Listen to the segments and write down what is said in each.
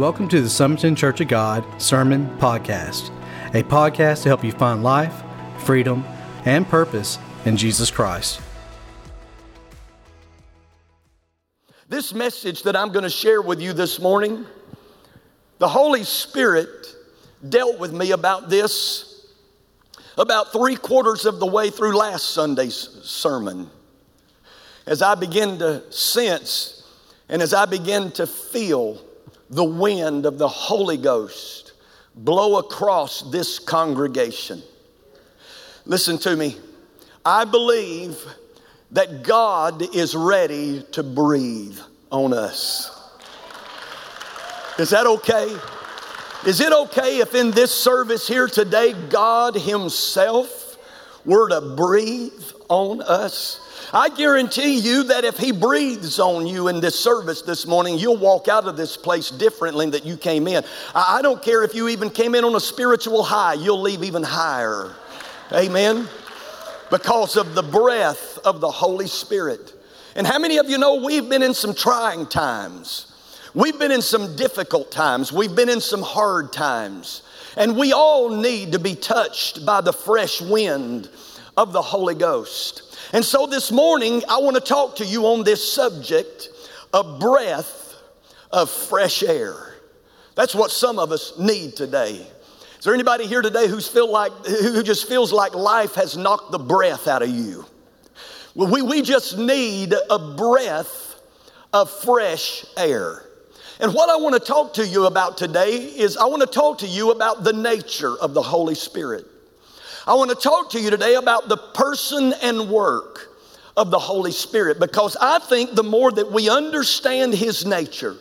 Welcome to the Sumiton Church of God Sermon Podcast, a podcast to help you find life, freedom, and purpose in Jesus Christ. This message that I'm going to share with you this morning, the Holy Spirit dealt with me about this about three quarters of the way through last Sunday's sermon. As I begin to sense and as I begin to feel the wind of the Holy Ghost blow across this congregation. Listen to me. I believe that God is ready to breathe on us. Is that okay? Is it okay if in this service here today, God Himself were to breathe on us? I guarantee you that if He breathes on you in this service this morning, you'll walk out of this place differently than you came in. I don't care if you even came in on a spiritual high, you'll leave even higher. Amen? Because of the breath of the Holy Spirit. And how many of you know we've been in some trying times? We've been in some difficult times. We've been in some hard times. And we all need to be touched by the fresh wind of the Holy Ghost. And so this morning, I want to talk to you on this subject a breath of fresh air. That's what some of us need today. Is there anybody here today who's feel like, who just feels like life has knocked the breath out of you? Well, we, we just need a breath of fresh air. And what I want to talk to you about today is I want to talk to you about the nature of the Holy Spirit. I want to talk to you today about the person and work of the Holy Spirit because I think the more that we understand His nature,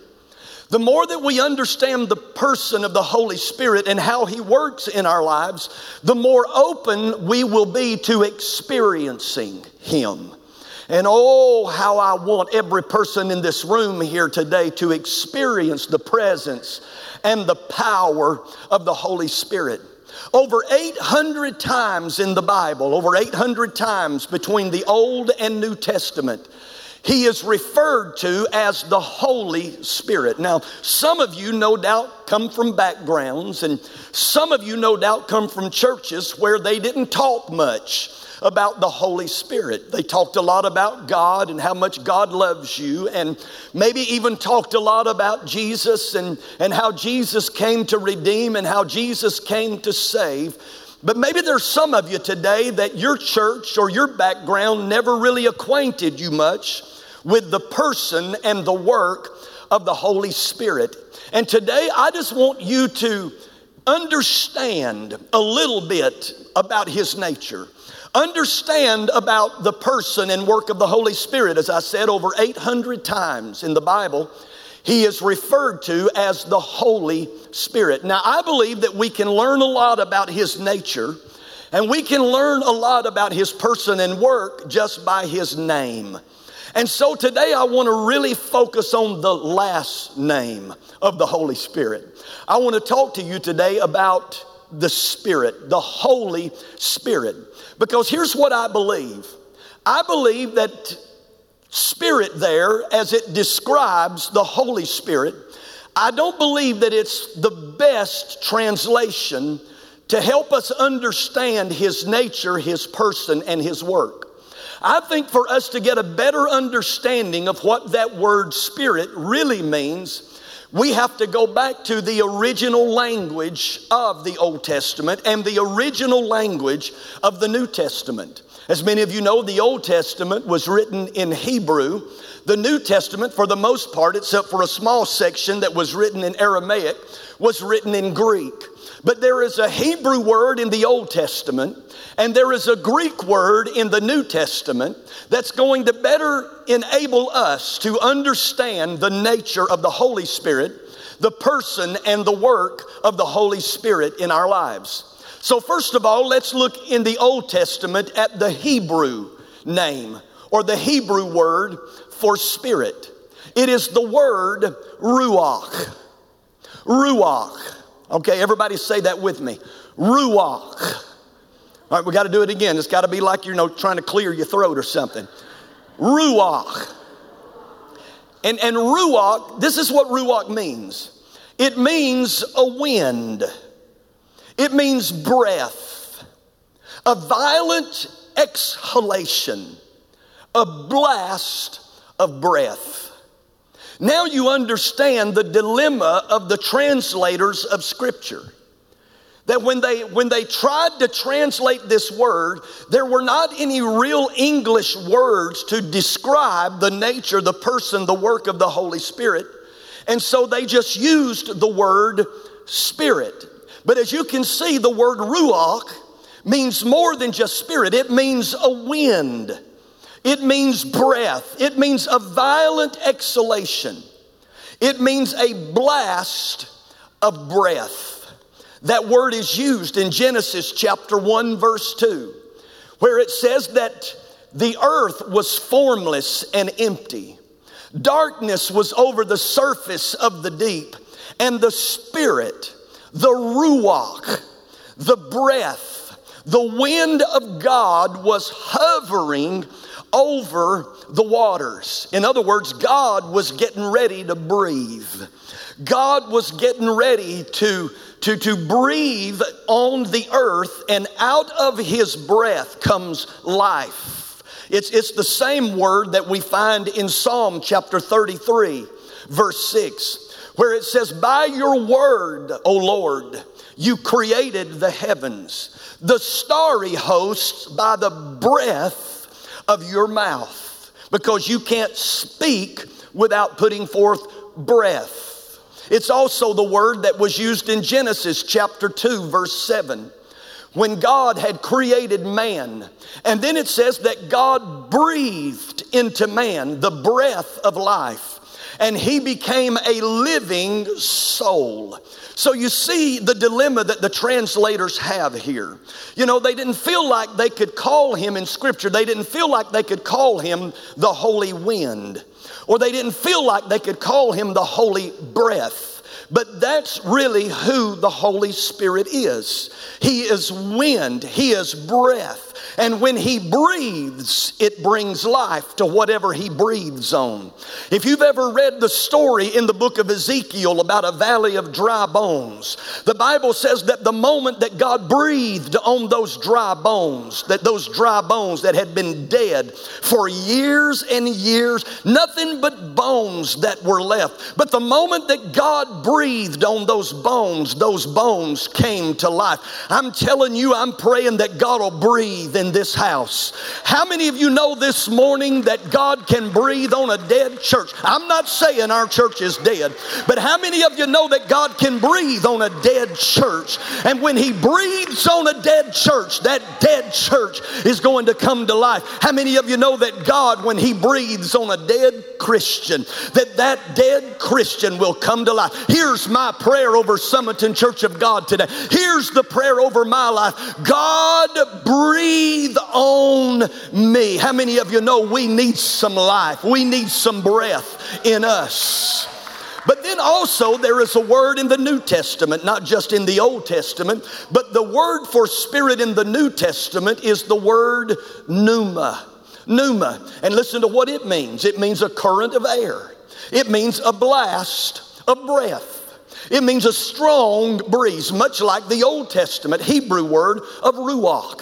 the more that we understand the person of the Holy Spirit and how He works in our lives, the more open we will be to experiencing Him. And oh, how I want every person in this room here today to experience the presence and the power of the Holy Spirit. Over 800 times in the Bible, over 800 times between the Old and New Testament, he is referred to as the Holy Spirit. Now, some of you no doubt come from backgrounds, and some of you no doubt come from churches where they didn't talk much about the Holy Spirit. They talked a lot about God and how much God loves you, and maybe even talked a lot about Jesus and, and how Jesus came to redeem and how Jesus came to save. But maybe there's some of you today that your church or your background never really acquainted you much with the person and the work of the Holy Spirit. And today I just want you to understand a little bit about His nature. Understand about the person and work of the Holy Spirit. As I said, over 800 times in the Bible, he is referred to as the Holy Spirit. Now, I believe that we can learn a lot about his nature and we can learn a lot about his person and work just by his name. And so today I want to really focus on the last name of the Holy Spirit. I want to talk to you today about the Spirit, the Holy Spirit. Because here's what I believe I believe that Spirit there, as it describes the Holy Spirit, I don't believe that it's the best translation to help us understand His nature, His person, and His work. I think for us to get a better understanding of what that word spirit really means, we have to go back to the original language of the Old Testament and the original language of the New Testament. As many of you know, the Old Testament was written in Hebrew. The New Testament, for the most part, except for a small section that was written in Aramaic, was written in Greek. But there is a Hebrew word in the Old Testament, and there is a Greek word in the New Testament that's going to better enable us to understand the nature of the Holy Spirit, the person and the work of the Holy Spirit in our lives. So, first of all, let's look in the Old Testament at the Hebrew name or the Hebrew word for spirit. It is the word ruach. Ruach. Okay, everybody say that with me. Ruach. All right, we got to do it again. It's got to be like you're you know, trying to clear your throat or something. Ruach. And, and ruach, this is what ruach means it means a wind, it means breath, a violent exhalation, a blast of breath. Now you understand the dilemma of the translators of Scripture. That when they when they tried to translate this word there were not any real english words to describe the nature the person the work of the holy spirit. And so they just used the word spirit but as you can see the word ruach means more than just spirit. It means a wind. It means breath. It means a violent exhalation. It means a blast of breath. That word is used in Genesis chapter 1, verse 2, where it says that the earth was formless and empty. Darkness was over the surface of the deep, and the Spirit, the Ruach, the breath, the wind of God was hovering over the waters. In other words, God was getting ready to breathe. God was getting ready to to, to breathe on the earth, and out of his breath comes life. It's, it's the same word that we find in Psalm chapter 33, verse 6, where it says, By your word, O Lord, you created the heavens, the starry hosts by the breath of your mouth, because you can't speak without putting forth breath. It's also the word that was used in Genesis chapter 2, verse 7, when God had created man. And then it says that God breathed into man the breath of life and he became a living soul. So you see the dilemma that the translators have here. You know, they didn't feel like they could call him in scripture, they didn't feel like they could call him the holy wind or they didn't feel like they could call him the Holy Breath. But that's really who the Holy Spirit is. He is wind, He is breath. And when he breathes, it brings life to whatever he breathes on. If you've ever read the story in the book of Ezekiel about a valley of dry bones, the Bible says that the moment that God breathed on those dry bones, that those dry bones that had been dead for years and years, nothing but bones that were left. But the moment that God breathed on those bones, those bones came to life. I'm telling you, I'm praying that God will breathe in this house. How many of you know this morning that God can breathe on a dead church? I'm not saying our church is dead, but how many of you know that God can breathe on a dead church? And when He breathes on a dead church, that dead church is going to come to life. How many of you know that God, when He breathes on a dead Christian, that that dead Christian will come to life? Here's my prayer over Sumiton Church of God today. Here's the prayer over my life God, breathe breathe on me. How many of you know we need some life? We need some breath in us. But then also, there is a word in the New Testament, not just in the Old Testament, but the word for spirit in the New Testament is the word pneuma. Pneuma. And listen to what it means it means a current of air, it means a blast of breath. It means a strong breeze, much like the Old Testament Hebrew word of ruach.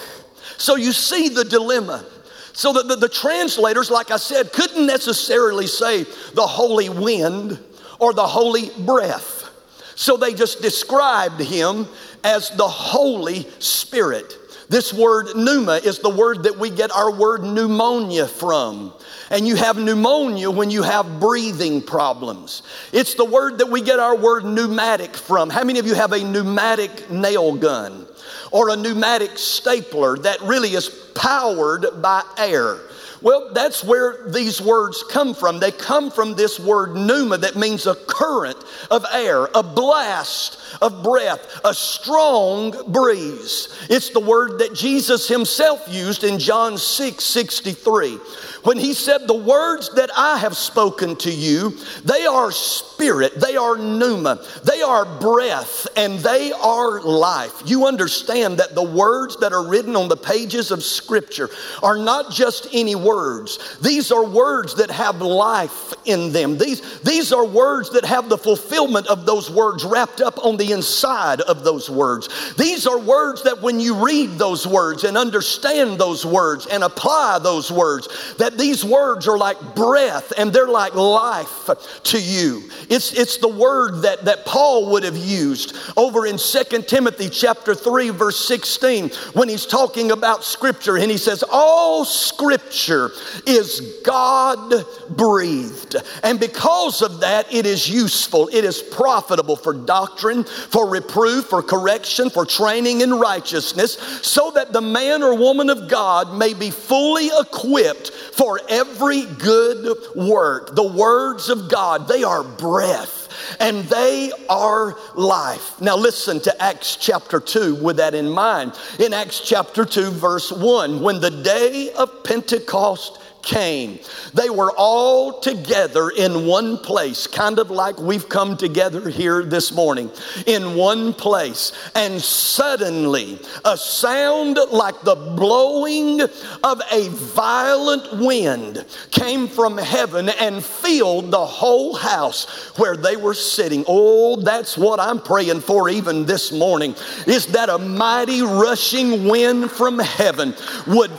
So you see the dilemma. So that the, the, translators, like I said, couldn't necessarily say the holy wind or the holy breath. So they just described him as the Holy Spirit. This word pneuma is the word that we get our word pneumonia from. And you have pneumonia when you have breathing problems. It's the word that we get our word pneumatic from. How many of you have a pneumatic nail gun? or a pneumatic stapler that really is powered by air. Well, that's where these words come from. They come from this word pneuma that means a current of air, a blast of breath, a strong breeze. It's the word that Jesus himself used in John 6 63 when he said, The words that I have spoken to you, they are spirit, they are pneuma, they are breath, and they are life. You understand that the words that are written on the pages of Scripture are not just any words, these are words that have life in them. These, these are words that have the fulfillment of those words wrapped up on the inside of those words. These are words that when you read those words and understand those words and apply those words, that these words are like breath and they're like life to you. It's, it's the word that, that Paul would have used over in 2 Timothy chapter 3 verse 16 when he's talking about scripture and he says all scripture is God breathed and because of that it is useful it is profitable for doctrine for reproof for correction for training in righteousness so that the man or woman of God may be fully equipped for every good work the words of God they are breath and they are life. Now, listen to Acts chapter 2 with that in mind. In Acts chapter 2, verse 1, when the day of Pentecost came. They were all together in one place, kind of like we've come together here this morning, in one place. And suddenly, a sound like the blowing of a violent wind came from heaven and filled the whole house where they were sitting. Oh, that's what I'm praying for even this morning, is that a mighty rushing wind from heaven would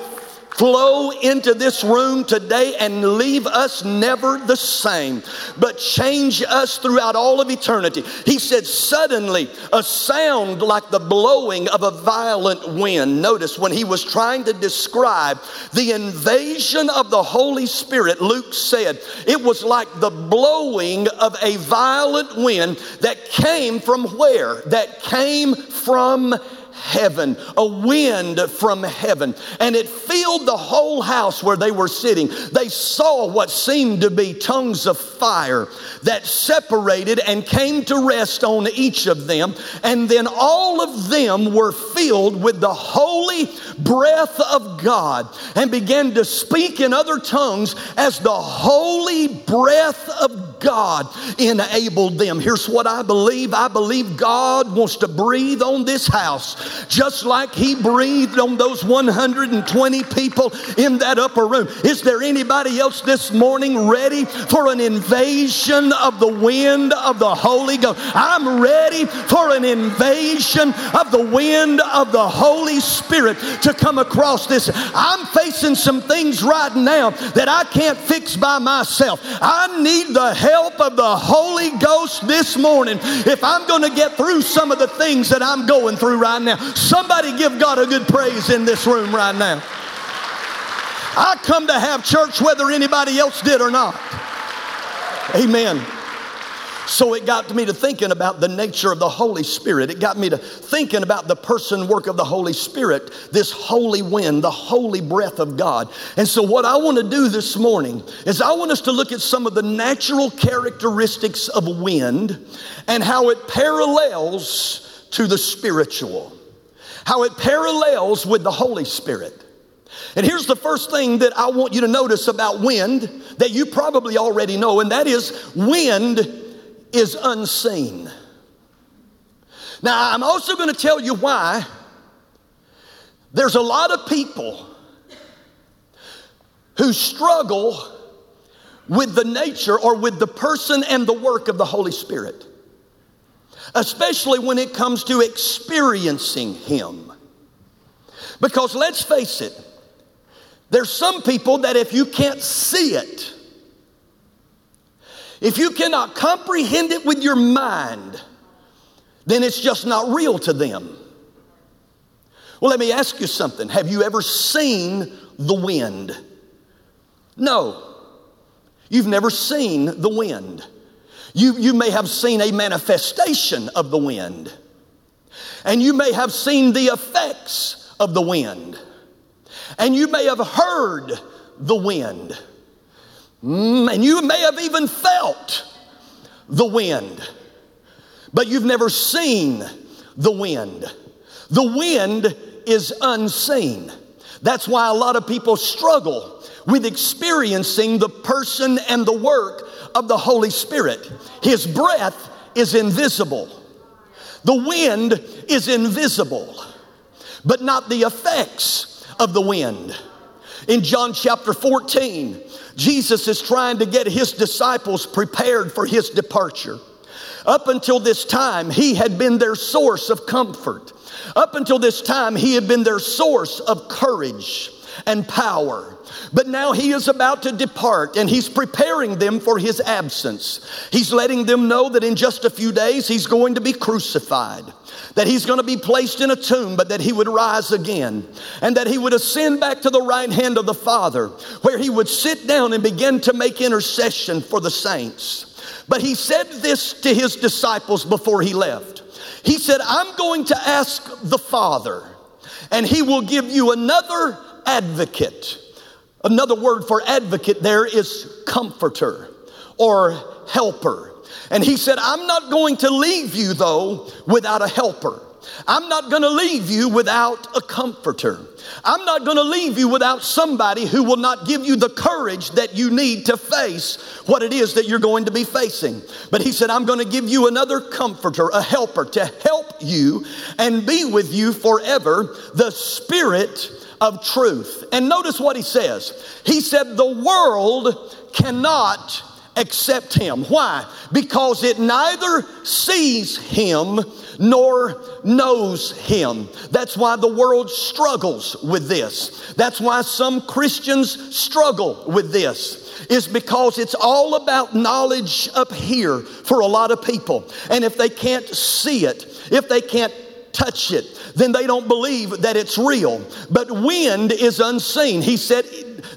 flow into this room today and leave us never the same, but change us throughout all of eternity. He said, Suddenly, a sound like the blowing of a violent wind. Notice when he was trying to describe the invasion of the Holy Spirit, Luke said it was like the blowing of a violent wind that came from where? That came from heaven, a wind from heaven, and it filled the whole house where they were sitting. They saw what seemed to be tongues of fire that separated and came to rest on each of them, and then all of them were filled with the holy breath of God and began to speak in other tongues as the holy breath of God enabled them. Here's what I believe I believe God wants to breathe on this house just like he breathed on those 120 people in that upper room. Is there anybody else this morning ready for an invasion of the wind of the Holy Ghost? I'm ready for an invasion of the wind of the Holy Spirit to come across this. I'm facing some things right now that I can't fix by myself. I need the help of the Holy Ghost this morning if I'm going to get through some of the things that I'm going through right now. Somebody give God a good praise in this room right now. I come to have church whether anybody else did or not. Amen. So it got me to thinking about the nature of the Holy Spirit. It got me to thinking about the person work of the Holy Spirit, this holy wind, the holy breath of God. And so, what I want to do this morning is I want us to look at some of the natural characteristics of wind and how it parallels to the spiritual how it parallels with the Holy Spirit. And here's the first thing that I want you to notice about wind that you probably already know, and that is wind is unseen. Now, I'm also going to tell you why there's a lot of people who struggle with the nature or with the person and the work of the Holy Spirit especially when it comes to experiencing Him. Because let's face it, there's some people that if you can't see it, if you cannot comprehend it with your mind, then it's just not real to them. Well, let me ask you something. Have you ever seen the wind? No. You've never seen the wind. You, you may have seen a manifestation of the wind, and you may have seen the effects of the wind, and you may have heard the wind, and you may have even felt the wind. but you've never seen the wind. The wind is unseen. That's why a lot of people struggle with experiencing the person and the work of the Holy Spirit. His breath is invisible. The wind is invisible, but not the effects of the wind. In John chapter 14, Jesus is trying to get his disciples prepared for his departure. Up until this time, he had been their source of comfort. Up until this time, he had been their source of courage and power. But now he is about to depart and he's preparing them for his absence. He's letting them know that in just a few days he's going to be crucified, that he's going to be placed in a tomb, but that he would rise again, and that he would ascend back to the right hand of the Father, where he would sit down and begin to make intercession for the saints. But he said this to his disciples before he left. He said, I'm going to ask the Father, and he will give you another advocate. Another word for advocate there is comforter or helper. And he said, I'm not going to leave you though without a helper. I'm not going to leave you without a comforter. I'm not going to leave you without somebody who will not give you the courage that you need to face what it is that you're going to be facing. But he said, I'm going to give you another comforter, a helper to help you and be with you forever, the Spirit of truth. And notice what he says. He said, The world cannot accept him. Why? Because it neither sees him nor knows him. That's why the world struggles with this. That's why some Christians struggle with this is because it's all about knowledge up here for a lot of people. And if they can't see it, if they can't touch it, then they don't believe that it's real. But wind is unseen. He said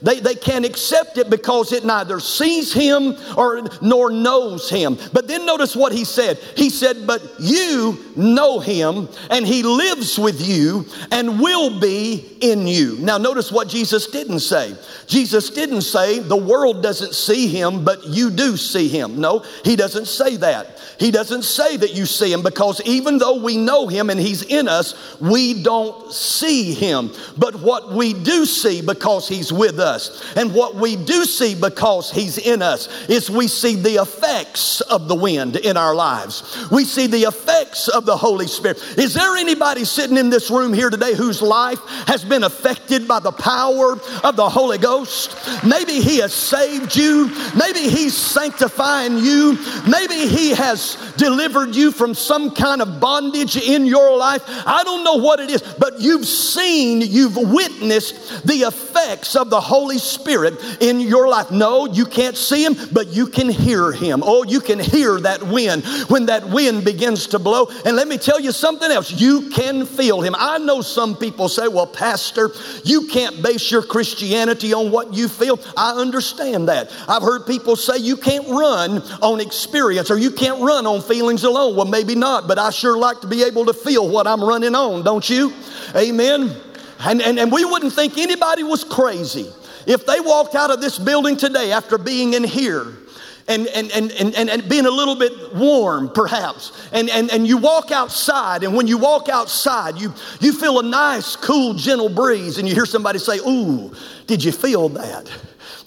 they, they can't accept it because it neither sees him or nor knows him. But then notice what he said. He said, But you know him, and he lives with you and will be in you. Now, notice what Jesus didn't say. Jesus didn't say the world doesn't see him, but you do see him. No, he doesn't say that. He doesn't say that you see him because even though we know him and he's in us, we don't see him. But what we do see because he's with us, and what we do see because he's in us, is we see the effects of the wind in our lives. We see the effects of the Holy Spirit. Is there anybody sitting in this room here today whose life has been affected by the power of the Holy Ghost? Maybe he has saved you. Maybe he's sanctifying you. Maybe he has delivered you from some kind of bondage in your life. I don't know what it is, but you've seen, you've witnessed the effects of the Holy Spirit in your life. No, you can't see him, but you can hear him. Oh, you can hear that wind when that wind begins to blow. And let me tell you something else you can feel him. I know some people say, well, Pastor, you can't base your Christianity on what you feel. I understand that. I've heard people say you can't run on experience or you can't run on feelings alone. Well, maybe not, but I sure like to be able to feel what I'm running on, don't you? Amen. And, and, and we wouldn't think anybody was crazy if they walked out of this building today after being in here and, and, and, and, and being a little bit warm, perhaps. And, and, and you walk outside, and when you walk outside, you, you feel a nice, cool, gentle breeze, and you hear somebody say, Ooh, did you feel that?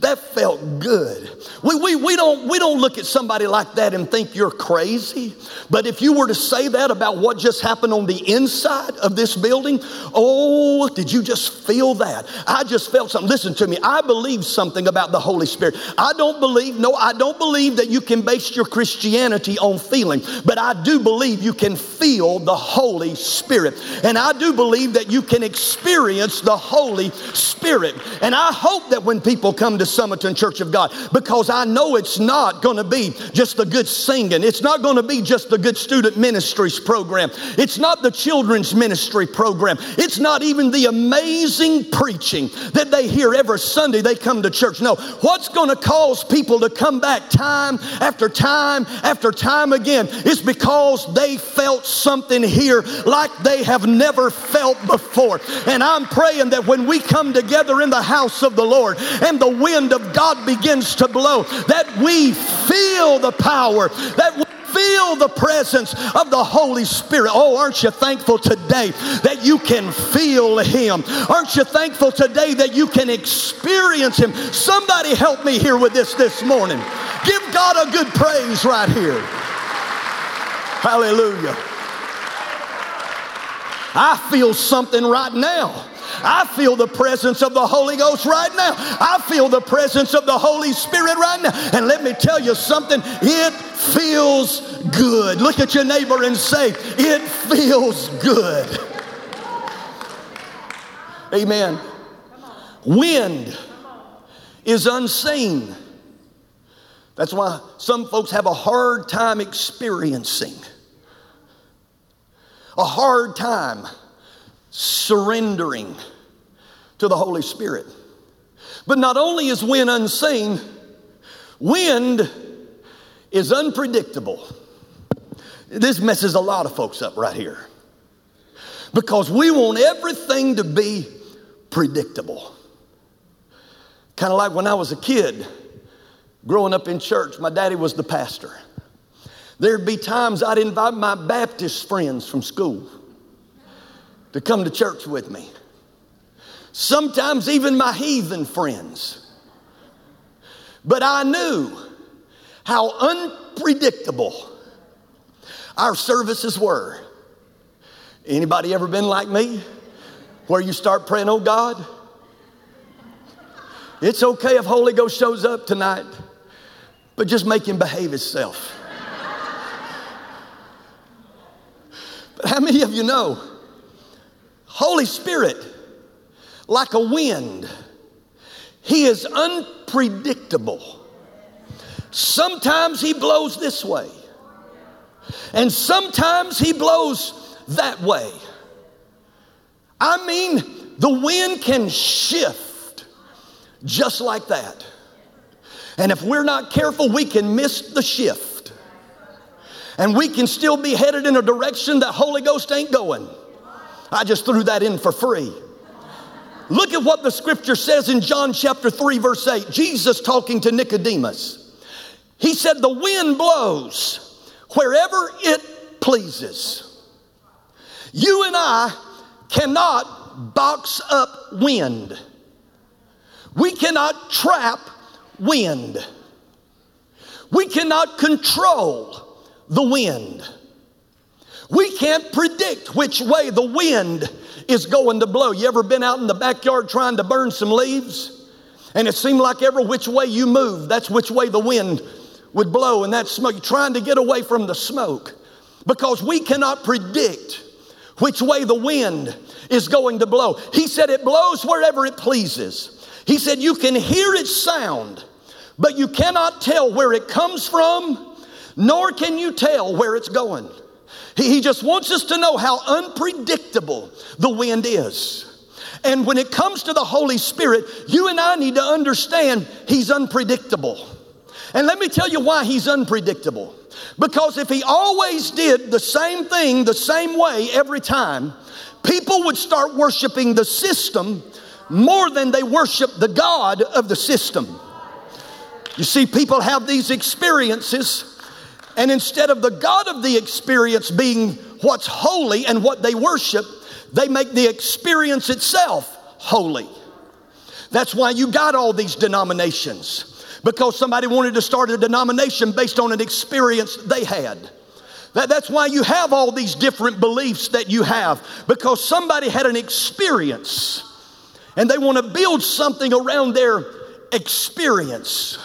That felt good. We, we, we, don't, we don't look at somebody like that and think you're crazy. But if you were to say that about what just happened on the inside of this building, oh, did you just feel that? I just felt something. Listen to me. I believe something about the Holy Spirit. I don't believe, no, I don't believe that you can base your Christianity on feeling, but I do believe you can feel the Holy Spirit. And I do believe that you can experience the Holy Spirit. And I hope that when people come to Sumiton Church of God because I know it's not going to be just the good singing. It's not going to be just the good student ministries program. It's not the children's ministry program. It's not even the amazing preaching that they hear every Sunday they come to church. No, what's going to cause people to come back time after time after time again is because they felt something here like they have never felt before. And I'm praying that when we come together in the house of the Lord and the wind of God begins to blow, that we feel the power, that we feel the presence of the Holy Spirit. Oh, aren't you thankful today that you can feel Him? Aren't you thankful today that you can experience Him? Somebody help me here with this this morning. Give God a good praise right here. Hallelujah. I feel something right now. I feel the presence of the Holy Ghost right now. I feel the presence of the Holy Spirit right now. And let me tell you something, it feels good. Look at your neighbor and say, It feels good. Amen. Wind is unseen. That's why some folks have a hard time experiencing, a hard time surrendering to the Holy Spirit. But not only is wind unseen, wind is unpredictable. This messes a lot of folks up right here because we want everything to be predictable. Kind of like when I was a kid growing up in church, my daddy was the pastor. There'd be times I'd invite my Baptist friends from school to come to church with me. Sometimes even my heathen friends. But I knew how unpredictable our services were. Anybody ever been like me? Where you start praying, oh God, it's okay if Holy Ghost shows up tonight, but just make him behave himself. but how many of you know Holy Spirit, like a wind, He is unpredictable. Sometimes He blows this way, and sometimes He blows that way. I mean, the wind can shift just like that. And if we're not careful, we can miss the shift. And we can still be headed in a direction that Holy Ghost ain't going. I just threw that in for free. Look at what the scripture says in John chapter 3, verse 8. Jesus talking to Nicodemus. He said, The wind blows wherever it pleases. You and I cannot box up wind, we cannot trap wind, we cannot control the wind. We can't predict which way the wind is going to blow. You ever been out in the backyard trying to burn some leaves? And it seemed like every which way you moved, that's which way the wind would blow, and that smoke, trying to get away from the smoke. Because we cannot predict which way the wind is going to blow. He said it blows wherever it pleases. He said you can hear its sound, but you cannot tell where it comes from, nor can you tell where it's going. He just wants us to know how unpredictable the wind is. And when it comes to the Holy Spirit, you and I need to understand He's unpredictable. And let me tell you why He's unpredictable. Because if He always did the same thing the same way every time, people would start worshiping the system more than they worship the God of the system. You see, people have these experiences and instead of the God of the experience being what's holy and what they worship, they make the experience itself holy. That's why you got all these denominations because somebody wanted to start a denomination based on an experience they had. That, that's why you have all these different beliefs that you have because somebody had an experience and they want to build something around their experience.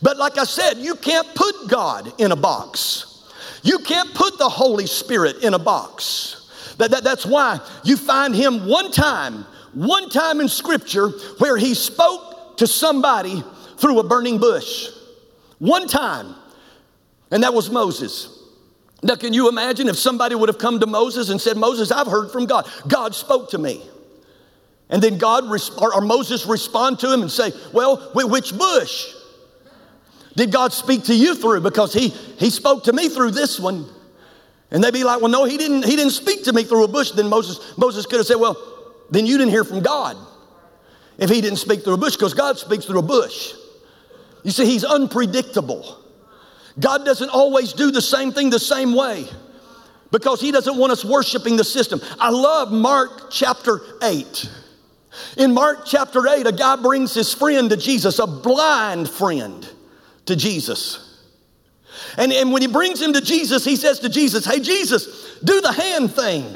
But like I said, you can't put God in a box. You can't put the Holy Spirit in a box. That, that, that's why you find him one time, one time in Scripture where he spoke to somebody through a burning bush. One time. And that was Moses. Now, can you imagine if somebody would have come to Moses and said, Moses, I've heard from God. God spoke to me. And then God or Moses respond to him and say, Well, which bush? Did God speak to you through? Because he, he spoke to me through this one. And they'd be like, well, no, he didn't, he didn't speak to me through a bush. Then Moses, Moses could have said, well, then you didn't hear from God if he didn't speak through a bush, because God speaks through a bush. You see, he's unpredictable. God doesn't always do the same thing the same way because He doesn't want us worshiping the system. I love Mark chapter 8. In Mark chapter 8, a guy brings his friend to Jesus, a blind friend to Jesus. And, and when he brings him to Jesus, he says to Jesus, Hey, Jesus, do the hand thing.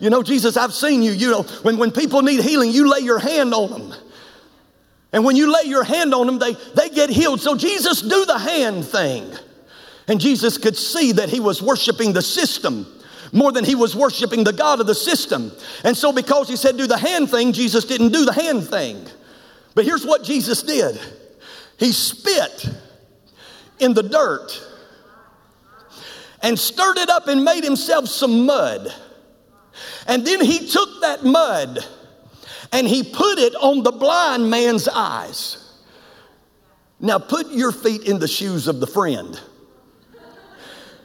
You know, Jesus, I've seen you. You know, when, when people need healing, you lay your hand on them. And when you lay your hand on them, they, they get healed. So, Jesus, do the hand thing. And Jesus could see that he was worshiping the system more than he was worshiping the God of the system. And so, because he said do the hand thing, Jesus didn't do the hand thing. But here's what Jesus did He spit in the dirt and stirred it up and made himself some mud. And then he took that mud and he put it on the blind man's eyes. Now, put your feet in the shoes of the friend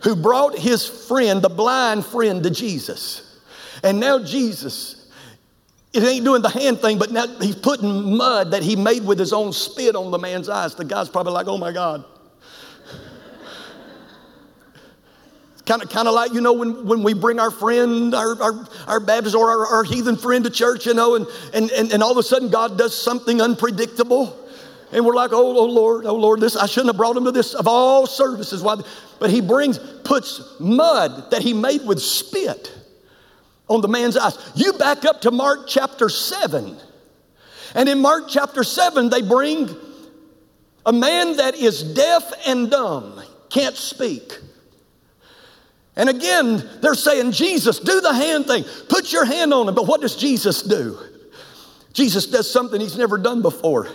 who brought his friend, the blind friend, to Jesus. And now Jesus, it ain't doing the hand thing, but now he's putting mud that he made with his own spit on the man's eyes. The guy's probably like, oh my God. Kind of, kind of like, you know, when, when we bring our friend, our, our, our Baptist or our, our heathen friend to church, you know, and, and, and, and all of a sudden God does something unpredictable. And we're like, oh, oh Lord, oh Lord, this I shouldn't have brought him to this of all services. Why? But he brings, puts mud that he made with spit on the man's eyes. You back up to Mark chapter 7. And in Mark chapter 7, they bring a man that is deaf and dumb, can't speak. And again, they're saying, Jesus, do the hand thing. Put your hand on him. But what does Jesus do? Jesus does something he's never done before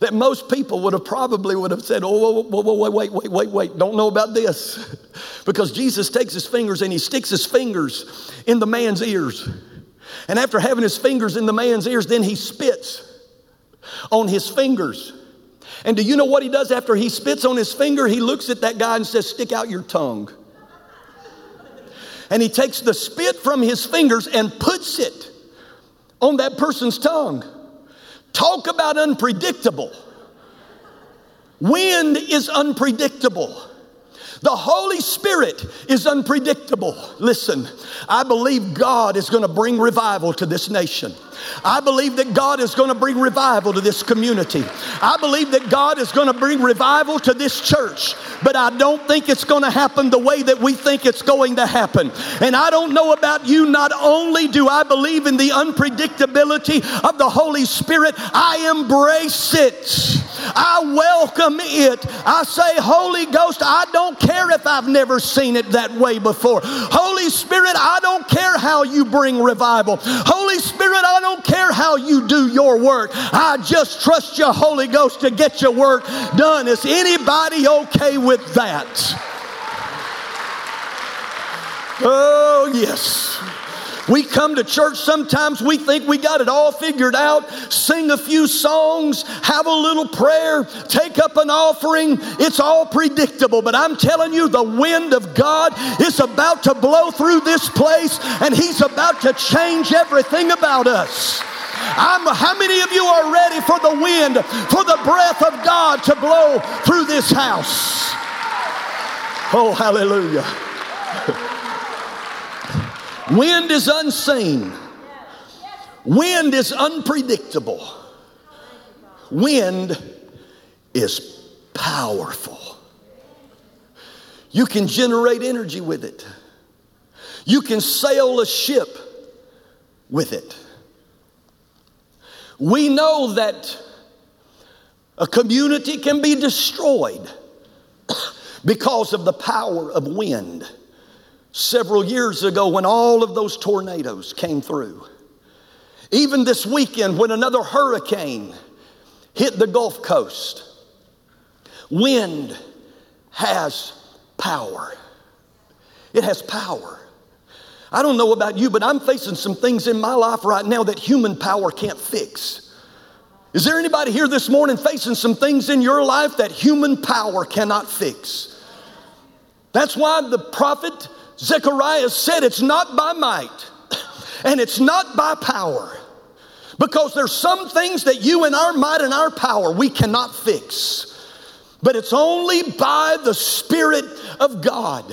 that most people would have probably would have said, oh, whoa, whoa, wait, wait, wait, wait, don't know about this. because Jesus takes his fingers and he sticks his fingers in the man's ears. And after having his fingers in the man's ears, then he spits on his fingers. And do you know what he does after he spits on his finger? He looks at that guy and says, Stick out your tongue and he takes the spit from his fingers and puts it on that person's tongue. Talk about unpredictable. Wind is unpredictable. The Holy Spirit is unpredictable. Listen, I believe God is going to bring revival to this nation. I believe that God is going to bring revival to this community. I believe that God is going to bring revival to this church, but I don't think it's going to happen the way that we think it's going to happen. And I don't know about you, not only do I believe in the unpredictability of the Holy Spirit, I embrace it. I welcome it. I say, Holy Ghost, I don't care if I've never seen it that way before. Holy Spirit, I don't care how you bring revival. Holy Spirit, I don't care how you do your work. I just trust you, Holy Ghost, to get your work done. Is anybody okay with that? Oh, yes. We come to church sometimes, we think we got it all figured out, sing a few songs, have a little prayer, take up an offering. It's all predictable, but I'm telling you, the wind of God is about to blow through this place and He's about to change everything about us. I'm, how many of you are ready for the wind, for the breath of God to blow through this house? Oh, hallelujah. Wind is unseen. Wind is unpredictable. Wind is powerful. You can generate energy with it. You can sail a ship with it. We know that a community can be destroyed because of the power of wind several years ago when all of those tornadoes came through. Even this weekend when another hurricane hit the Gulf Coast. Wind has power. It has power. I don't know about you, but I'm facing some things in my life right now that human power can't fix. Is there anybody here this morning facing some things in your life that human power cannot fix? That's why the prophet Zechariah said it's not by might and it's not by power. Because there's some things that you and our might and our power we cannot fix. But it's only by the Spirit of God.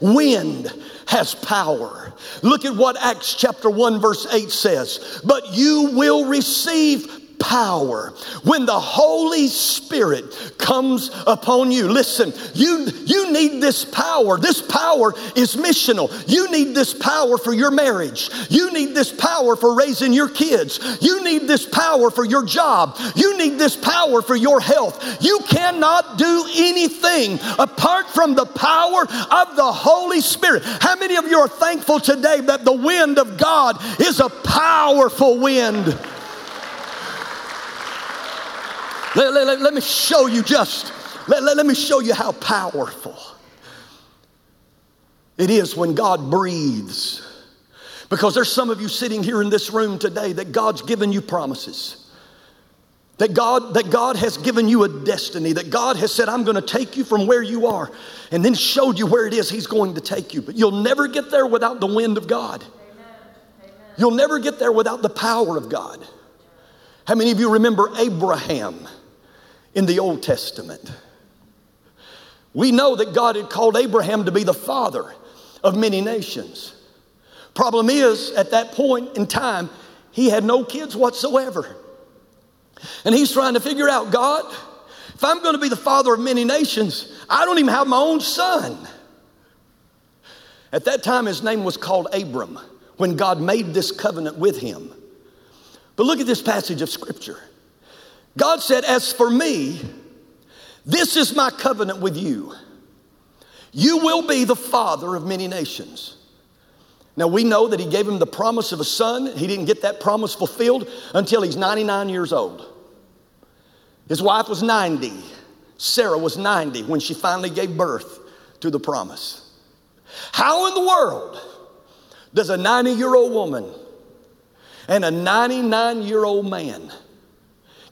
Wind has power. Look at what Acts chapter 1, verse 8 says. But you will receive power when the Holy Spirit comes upon you. Listen, you, you need this power. This power is missional. You need this power for your marriage. You need this power for raising your kids. You need this power for your job. You need this power for your health. You cannot do anything apart from the power of the Holy Spirit. How many of you are thankful today that the wind of God is a powerful wind? Let, let, let, me show you just, let, let, let me show you how powerful it is when God breathes. Because there's some of you sitting here in this room today that God's given you promises. That God, that God has given you a destiny, that God has said, I'm going to take you from where you are, and then showed you where it is He's going to take you. But you'll never get there without the wind of God. You'll never get there without the power of God. How many of you remember Abraham? In the Old Testament. We know that God had called Abraham to be the father of many nations. Problem is, at that point in time, he had no kids whatsoever. And he's trying to figure out God, if I'm going to be the father of many nations, I don't even have my own son. At that time, his name was called Abram when God made this covenant with him. But look at this passage of scripture. God said, As for me, this is my covenant with you. You will be the father of many nations. Now, we know that he gave him the promise of a son. He didn't get that promise fulfilled until he's 99 years old. His wife was 90. Sarah was 90 when she finally gave birth to the promise. How in the world does a 90 year old woman and a 99 year old man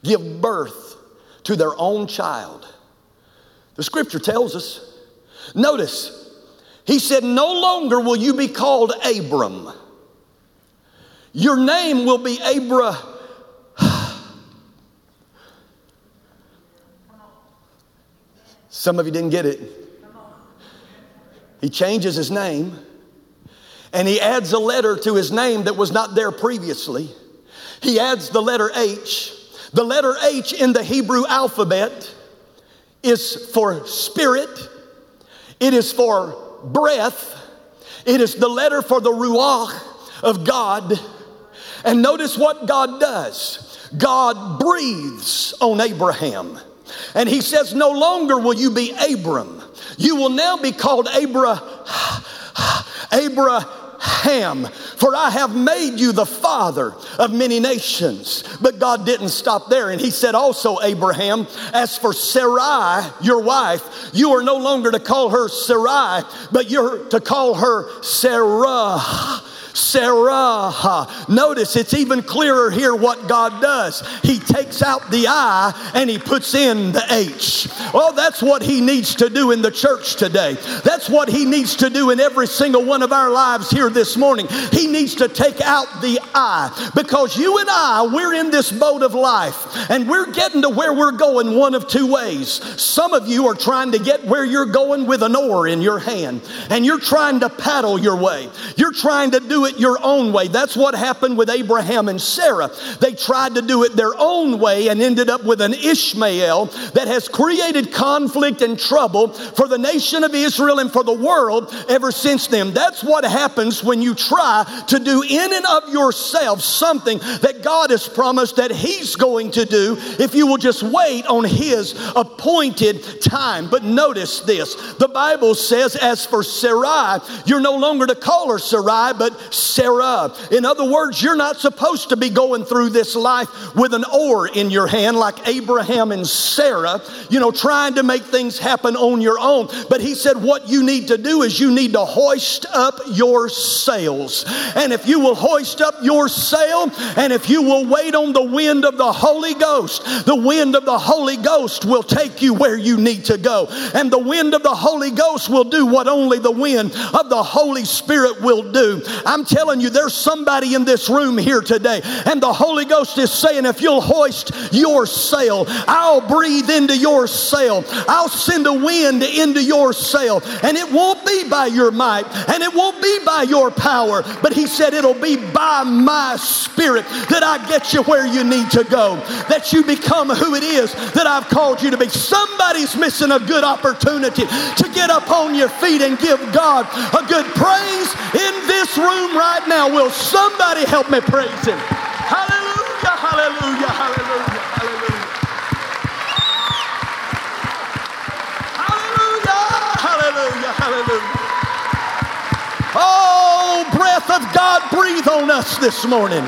give birth to their own child. The scripture tells us. Notice, he said, No longer will you be called Abram. Your name will be Abra. Some of you didn't get it. He changes his name and he adds a letter to his name that was not there previously. He adds the letter H the letter H in the Hebrew alphabet is for spirit, it is for breath, it is the letter for the Ruach of God. And notice what God does God breathes on Abraham. And he says, No longer will you be Abram. You will now be called Abra, Abra Ham, for I have made you the father of many nations. But God didn't stop there. And he said also, Abraham, as for Sarai, your wife, you are no longer to call her Sarai, but you're to call her Sarah Sarah. Notice it's even clearer here what God does. He takes out the I and he puts in the H. Well, that's what he needs to do in the church today. That's what he needs to do in every single one of our lives here this morning. He needs to take out the I because you and I, we're in this boat of life and we're getting to where we're going one of two ways. Some of you are trying to get where you're going with an oar in your hand and you're trying to paddle your way. You're trying to do do it your own way. That's what happened with Abraham and Sarah. They tried to do it their own way and ended up with an Ishmael that has created conflict and trouble for the nation of Israel and for the world ever since then. That's what happens when you try to do in and of yourself something that God has promised that He's going to do if you will just wait on His appointed time. But notice this the Bible says, as for Sarai, you're no longer to call her Sarai, but Sarah. In other words, you're not supposed to be going through this life with an oar in your hand like Abraham and Sarah, you know, trying to make things happen on your own. But he said, what you need to do is you need to hoist up your sails. And if you will hoist up your sail, and if you will wait on the wind of the Holy Ghost, the wind of the Holy Ghost will take you where you need to go. And the wind of the Holy Ghost will do what only the wind of the Holy Spirit will do. I'm I'm telling you, there's somebody in this room here today, and the Holy Ghost is saying, if you'll hoist your sail, I'll breathe into your sail. I'll send a wind into your sail, and it won't be by your might, and it won't be by your power, but He said it'll be by my Spirit that I get you where you need to go, that you become who it is that I've called you to be. Somebody's missing a good opportunity to get up on your feet and give God a good praise in this room right now. Will somebody help me praise Him? Hallelujah, hallelujah, hallelujah, hallelujah. Hallelujah, hallelujah, hallelujah. Oh, breath of God, breathe on us this morning.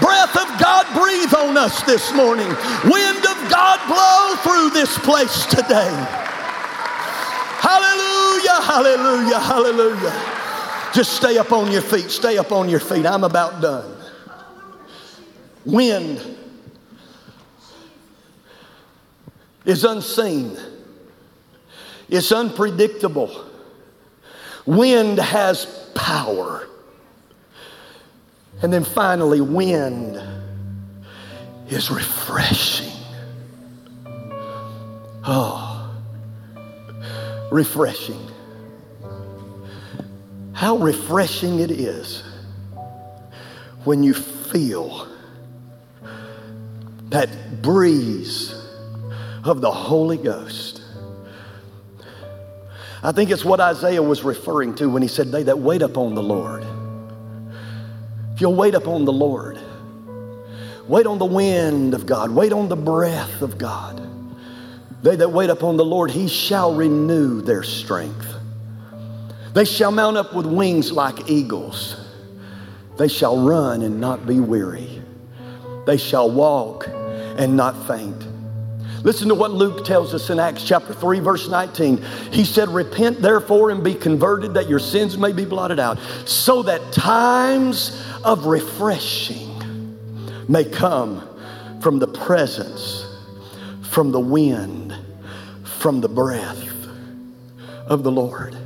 Breath of God, breathe on us this morning. Wind of God, blow through this place today. Hallelujah, hallelujah, hallelujah. Just stay up on your feet. Stay up on your feet. I'm about done. Wind is unseen, it's unpredictable. Wind has power. And then finally, wind is refreshing. Oh, refreshing. How refreshing it is when you feel that breeze of the Holy Ghost. I think it's what Isaiah was referring to when he said, They that wait upon the Lord. If you'll wait upon the Lord, wait on the wind of God, wait on the breath of God. They that wait upon the Lord, he shall renew their strength. They shall mount up with wings like eagles. They shall run and not be weary. They shall walk and not faint. Listen to what Luke tells us in Acts chapter 3, verse 19. He said, Repent therefore and be converted that your sins may be blotted out, so that times of refreshing may come from the presence, from the wind, from the breath of the Lord.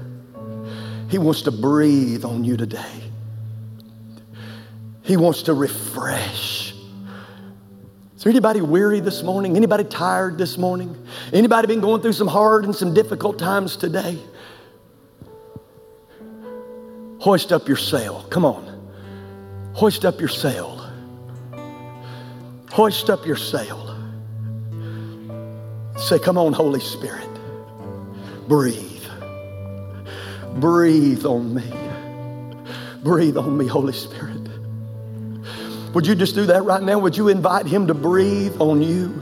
He wants to breathe on you today. He wants to refresh. Is there anybody weary this morning? Anybody tired this morning? Anybody been going through some hard and some difficult times today? Hoist up your sail. Come on. Hoist up your sail. Hoist up your sail. Say, Come on, Holy Spirit. Breathe. Breathe on me. Breathe on me, Holy Spirit. Would you just do that right now? Would you invite Him to breathe on you?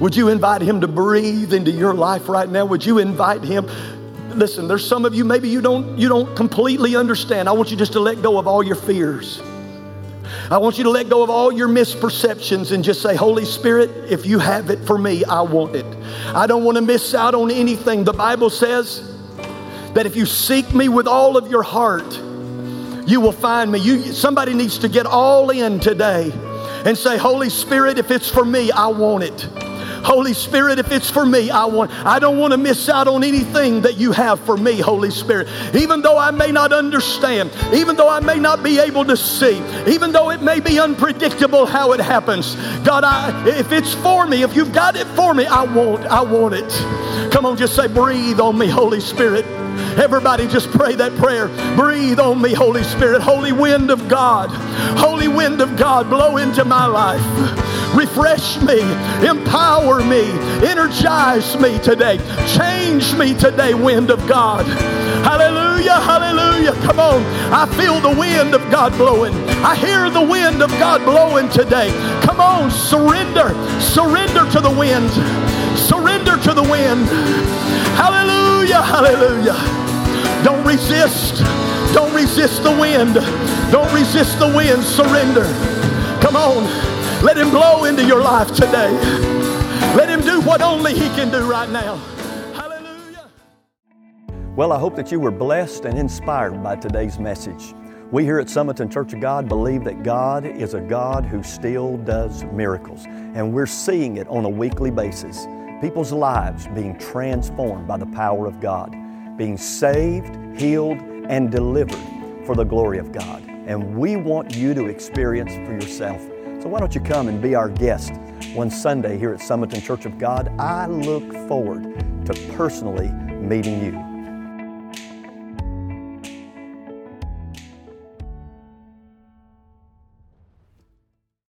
Would you invite Him to breathe into your life right now? Would you invite Him? Listen, there's some of you maybe you don't you don't completely understand. I want you just to let go of all your fears. I want you to let go of all your misperceptions and just say, Holy Spirit, if you have it for me, I want it. I don't want to miss out on anything. The Bible says that if you seek me with all of your heart, you will find me. You, somebody needs to get all in today and say, Holy Spirit, if it's for me, I want it. Holy Spirit, if it's for me, I want I don't want to miss out on anything that you have for me, Holy Spirit. Even though I may not understand, even though I may not be able to see, even though it may be unpredictable how it happens. God, I if it's for me, if you've got it for me, I want I want it. Come on, just say breathe on me, Holy Spirit. Everybody just pray that prayer. Breathe on me, Holy Spirit. Holy wind of God. Holy wind of God, blow into my life. Refresh me. Empower empower me, energize me today. Change me today, wind of God. Hallelujah, hallelujah. Come on. I feel the wind of God blowing. I hear the wind of God blowing today. Come on, surrender. Surrender to the wind. Surrender to the wind. Hallelujah, hallelujah. Don't resist. Don't resist the wind. Don't resist the wind. Surrender. Come on. Let him blow into your life today. Let him do what only he can do right now. Hallelujah. Well, I hope that you were blessed and inspired by today's message. We here at Sumiton Church of God believe that God is a God who still does miracles, and we're seeing it on a weekly basis. People's lives being transformed by the power of God, being saved, healed, and delivered for the glory of God. And we want you to experience for yourself. So why don't you come and be our guest one Sunday here at Sumiton Church of God? I look forward to personally meeting you.